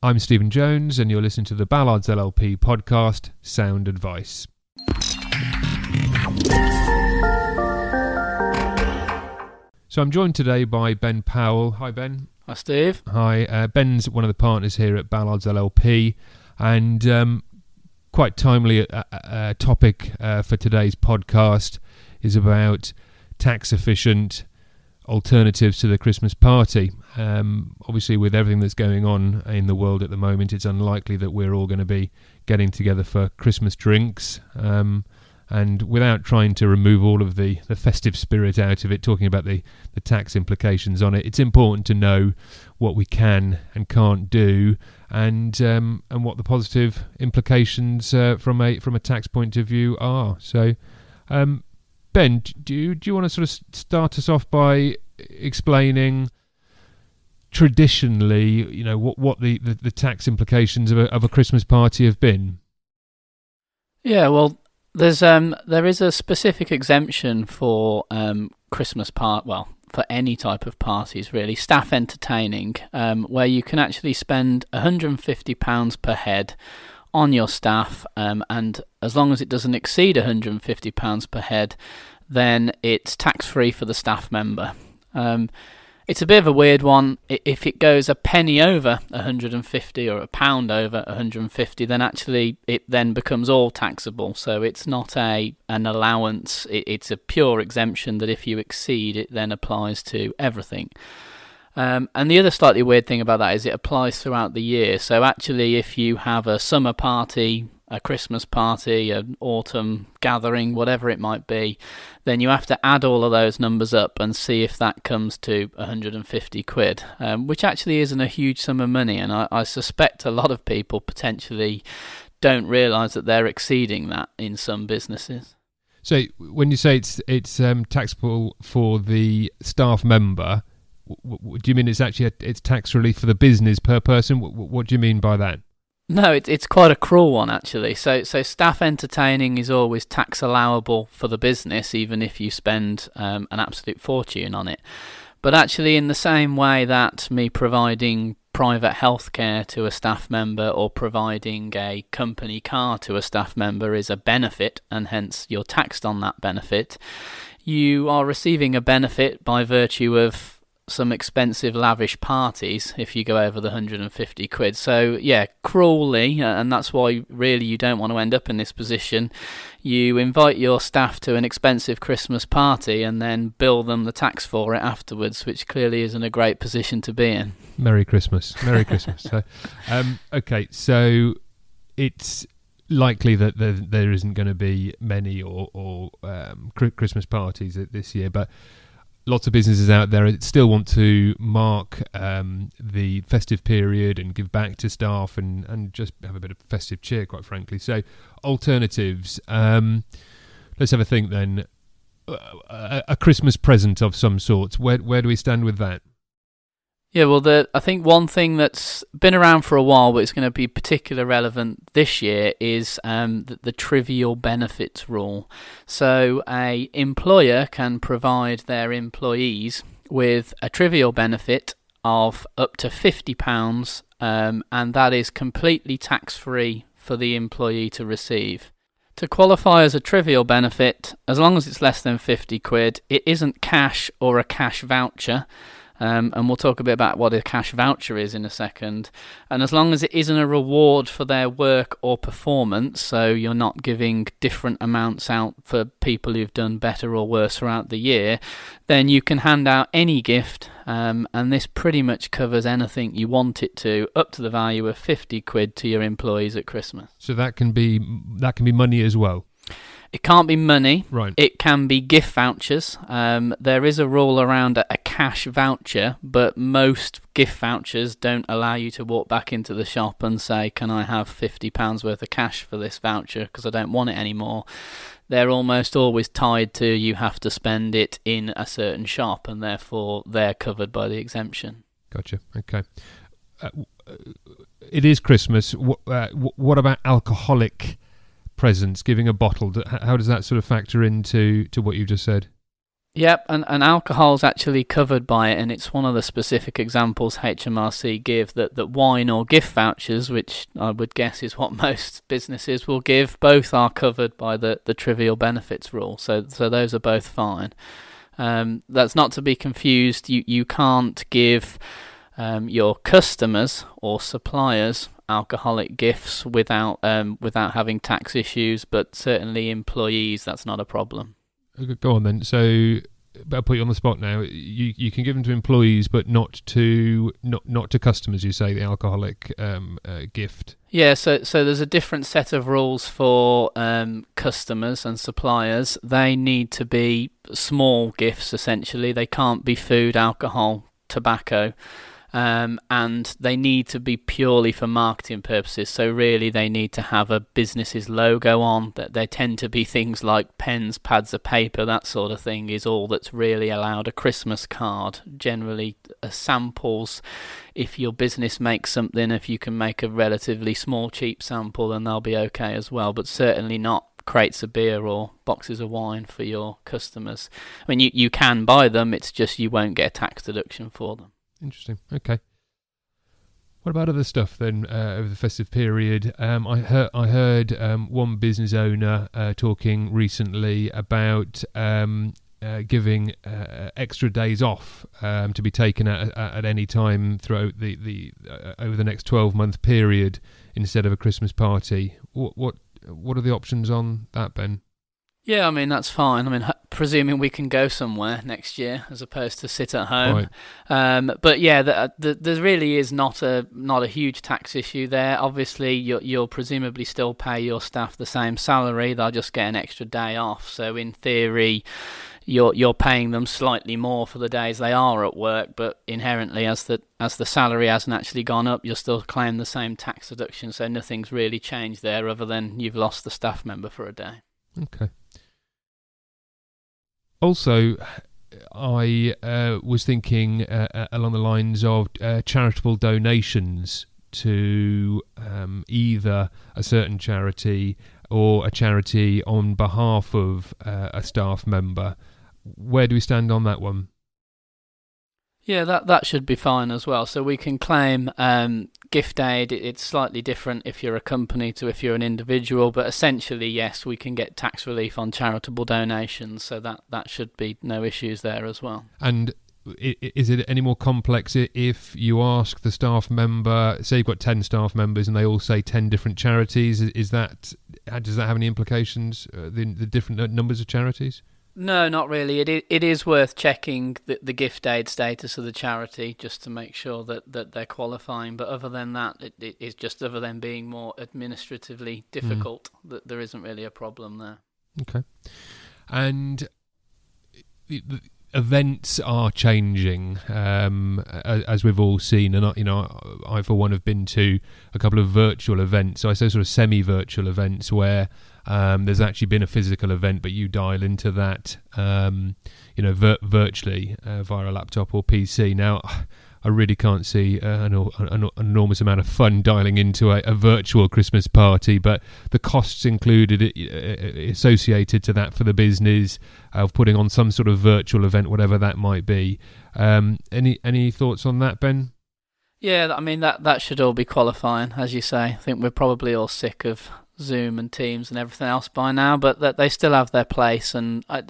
I'm Stephen Jones, and you're listening to the Ballards LLP podcast, Sound Advice. So I'm joined today by Ben Powell. Hi, Ben. Hi, Steve. Hi. Uh, Ben's one of the partners here at Ballards LLP, and um, quite timely a, a, a topic uh, for today's podcast is about tax efficient alternatives to the Christmas party. Um, obviously, with everything that's going on in the world at the moment, it's unlikely that we're all going to be getting together for Christmas drinks. Um, and without trying to remove all of the, the festive spirit out of it, talking about the, the tax implications on it, it's important to know what we can and can't do, and um, and what the positive implications uh, from a from a tax point of view are. So, um, Ben, do you, do you want to sort of start us off by explaining traditionally, you know, what what the, the, the tax implications of a, of a Christmas party have been? Yeah, well, there's um there is a specific exemption for um Christmas part well for any type of parties really staff entertaining um where you can actually spend 150 pounds per head on your staff um and as long as it doesn't exceed 150 pounds per head then it's tax free for the staff member um it's a bit of a weird one. If it goes a penny over 150 or a pound over 150, then actually it then becomes all taxable. So it's not a an allowance. It's a pure exemption that if you exceed, it then applies to everything. Um, and the other slightly weird thing about that is it applies throughout the year. So actually, if you have a summer party a Christmas party, an autumn gathering, whatever it might be, then you have to add all of those numbers up and see if that comes to 150 quid, um, which actually isn't a huge sum of money. And I, I suspect a lot of people potentially don't realise that they're exceeding that in some businesses. So when you say it's it's um, taxable for the staff member, do you mean it's actually a, it's tax relief for the business per person? W- what do you mean by that? No, it, it's quite a cruel one actually. So, so staff entertaining is always tax allowable for the business, even if you spend um, an absolute fortune on it. But actually, in the same way that me providing private healthcare to a staff member or providing a company car to a staff member is a benefit, and hence you're taxed on that benefit, you are receiving a benefit by virtue of some expensive, lavish parties if you go over the 150 quid. So, yeah, cruelly, uh, and that's why really you don't want to end up in this position. You invite your staff to an expensive Christmas party and then bill them the tax for it afterwards, which clearly isn't a great position to be in. Merry Christmas. Merry Christmas. So, um, okay, so it's likely that there, there isn't going to be many or, or um, Christmas parties this year, but lots of businesses out there still want to mark um, the festive period and give back to staff and, and just have a bit of festive cheer, quite frankly. So, alternatives. Um, let's have a think then. A, a, Christmas present of some sort. Where where do we stand with that? Yeah, well, the, I think one thing that's been around for a while, but it's going to be particularly relevant this year, is um, the, the, trivial benefits rule. So, a employer can provide their employees with a trivial benefit of up to fifty pounds, um, and that is completely tax free for the employee to receive. To qualify as a trivial benefit, as long as it's less than 50 quid, it isn't cash or a cash voucher. Um, and we'll talk a bit about what a cash voucher is in a second. And as long as it isn't a reward for their work or performance, so you're not giving different amounts out for people who've done better or worse throughout the year, then you can hand out any gift. Um, and this pretty much covers anything you want it to, up to the value of 50 quid to your employees at Christmas. So that can be that can be money as well. It can't be money. Right. It can be gift vouchers. Um, there is a rule around a, a, cash voucher, but most gift vouchers don't allow you to walk back into the shop and say, "Can I have fifty pounds worth of cash for this voucher?" Because I don't want it anymore. They're almost always tied to you have to spend it in a certain shop, and therefore they're covered by the exemption. Gotcha. Okay. Uh, it is Christmas. What, uh, what about alcoholic? Presents, giving a bottle. How does that sort of factor into to what you just said? Yep, and, and alcohol's actually covered by it, and it's one of the specific examples HMRC give that, that wine or gift vouchers, which I would guess is what most businesses will give, both are covered by the, the trivial benefits rule. So so those are both fine. Um, that's not to be confused. You you can't give um, your customers or suppliers alcoholic gifts without um, without having tax issues, but certainly employees that's not a problem. Go on then. So I'll put you on the spot now. You you can give them to employees, but not to not not to customers. You say the alcoholic um, uh, gift. Yeah, so so there's a different set of rules for um, customers and suppliers. They need to be small gifts essentially. They can't be food, alcohol, tobacco um, and they need to be purely for marketing purposes. So really, they need to have a business's logo on. That they tend to be things like pens, pads of paper, that sort of thing is all that's really allowed. A Christmas card, generally, uh, samples. If your business makes something, if you can make a relatively small, cheap sample, then they'll be okay as well. But certainly not crates of beer or boxes of wine for your customers. I mean, you, you can buy them, it's just you won't get a tax deduction for them. Interesting. Okay. What about other stuff then uh, over the festive period? Um, I heard I heard um, one business owner uh, talking recently about um, uh, giving uh, extra days off um, to be taken at, at any time throughout the the uh, over the next twelve month period instead of a Christmas party. What what what are the options on that, Ben? Yeah, I mean that's fine. I mean, presuming we can go somewhere next year as opposed to sit at home. Right. Um, but yeah, the, the, there really is not a not a huge tax issue there. Obviously, you'll, you'll presumably still pay your staff the same salary. They'll just get an extra day off. So in theory, you're you're paying them slightly more for the days they are at work, but inherently, as the as the salary hasn't actually gone up, you're still claiming the same tax deduction. So nothing's really changed there, other than you've lost the staff member for a day. Okay also, I uh, was thinking uh, uh, along the lines of uh, charitable donations to um, either a certain charity or a charity on behalf of uh, a staff member. Where do we stand on that one? Yeah, that that should be fine as well. So we can claim um, gift aid. It's slightly different if you're a company to if you're an individual, but essentially, yes, we can get tax relief on charitable donations. So that that should be no issues there as well. And is it any more complex if you ask the staff member say you've got 10 staff members and they all say 10 different charities is that does that have any implications uh, the, the different numbers of charities no, not really. It it is worth checking the, the gift aid status of the charity just to make sure that, that they're qualifying. But other than that, it, it is just other than being more administratively hmm. difficult mm. that there isn't really a problem there. Okay, and the, the events are changing um, as we've all seen, and you know, I for one have been to a couple of virtual events. So I say sort of semi-virtual events where um, there's actually been a physical event, but you dial into that, um, you know, vir- virtually uh, via a laptop or PC. Now, I really can't see uh, an, an, enormous amount of fun dialing into a, a, virtual Christmas party, but the costs included uh, uh, associated to that for the business of putting on some sort of virtual event, whatever that might be. Um, any any thoughts on that, Ben? Yeah, I mean that that should all be qualifying, as you say. I think we're probably all sick of Zoom and Teams and everything else by now, but that they still have their place. And I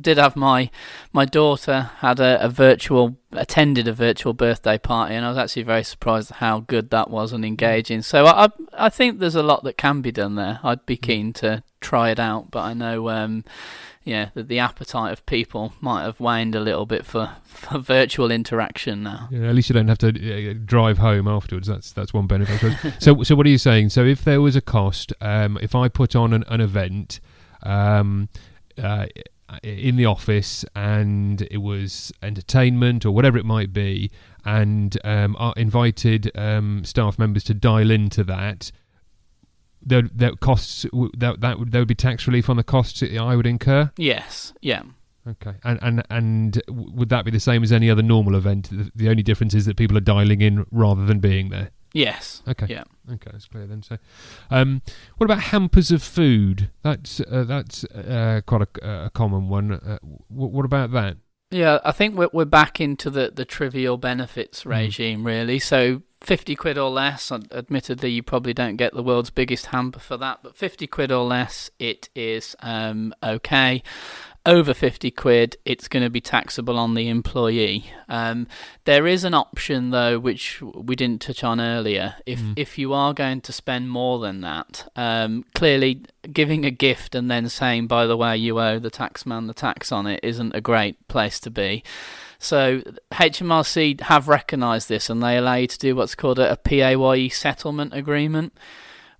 did have my my daughter had a, a, virtual attended a virtual birthday party, and I was actually very surprised at how good that was and engaging. So I I think there's a lot that can be done there. I'd be mm. keen to try it out, but I know. Um, yeah, the, the appetite of people might have waned a little bit for, for virtual interaction now. Yeah, at least you don't have to uh, drive home afterwards. That's that's one benefit. so, so what are you saying? So, if there was a cost, um, if I put on an, an event um, uh, in the office and it was entertainment or whatever it might be, and um, invited um, staff members to dial into that there, there costs that that would there would be tax relief on the costs I would incur. Yes. Yeah. Okay. And and and would that be the same as any other normal event? The, the only difference is that people are dialing in rather than being there. Yes. Okay. Yeah. Okay, that's clear then. So, um, what about hampers of food? That's uh, that's uh, quite a, a common one. Uh, w- what about that? Yeah, I think we're we're back into the, the trivial benefits Mm. regime really. So fifty quid or less. ad- Admittedly, you probably don't get the world's biggest hamper for that, but fifty quid or less, it is um, okay. Over fifty quid, it's going to be taxable on the employee. Um, there is an option though, which we didn't touch on earlier. If Mm. if you are going to spend more than that, um, clearly giving a gift and then saying, by the way, you owe the taxman the tax on it isn't a great place to be. So HMRC have recognised this and they allow you to do what's called a, a PAYE settlement agreement,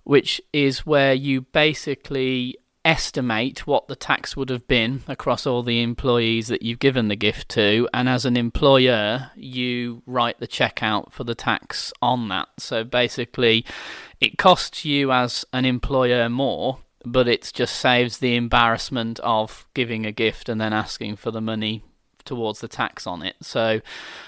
which is where you basically estimate what the tax would have been across all the employees that you've given the gift to, and as an employer, you write the check out for the tax on that. So basically, it costs you as an employer more, but it just saves the embarrassment of giving a gift and then asking for the money towards the tax on it. So,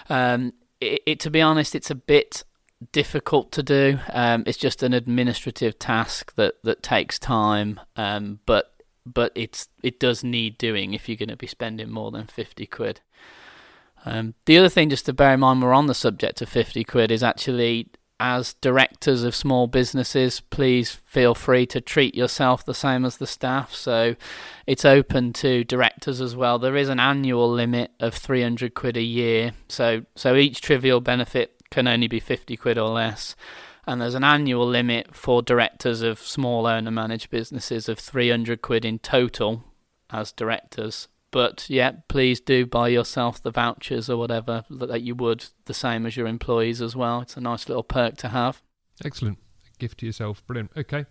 um, it, it to be honest, it's a bit difficult to do. Um, it's just an administrative task that, that takes time, um, but but it's it does need doing if you're going to be spending more than fifty quid. Um, the other thing, just to bear in mind, we're on the subject of fifty quid, is actually as directors of small businesses, please feel free to treat yourself the same as the staff. So it's open to directors as well. There is an annual limit of 300 quid a year. So so each trivial benefit can only be 50 quid or less. And there's an annual limit for directors of small owner managed businesses of 300 quid in total as directors. But yeah, please do buy yourself the vouchers or whatever that you would the same as your employees as well. It's a nice little perk to have. Excellent. Gift to yourself. Brilliant. Okay.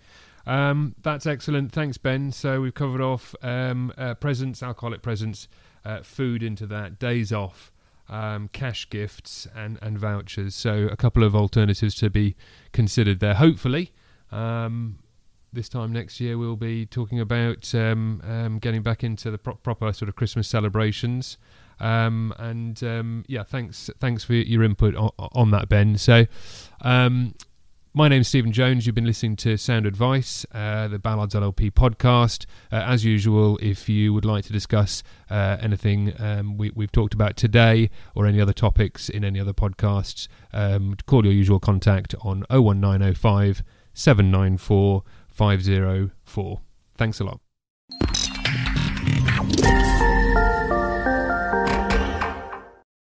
Um, that's excellent. Thanks, Ben. So we've covered off um, uh, presents, alcoholic presents, uh, food into that, days off, um, cash gifts, and, and vouchers. So a couple of alternatives to be considered there. Hopefully, um, this time next year we'll be talking about um, um, getting back into the pro- proper sort of Christmas celebrations. Um, and um, yeah, thanks thanks for your input on, on that, Ben. So. My name's Stephen Jones. You've been listening to Sound Advice, uh, the Ballards LLP podcast. Uh, as usual, if you would like to discuss uh, anything um, we, we've talked about today or any other topics in any other podcasts, um, call your usual contact on 01905 794 504. Thanks a lot.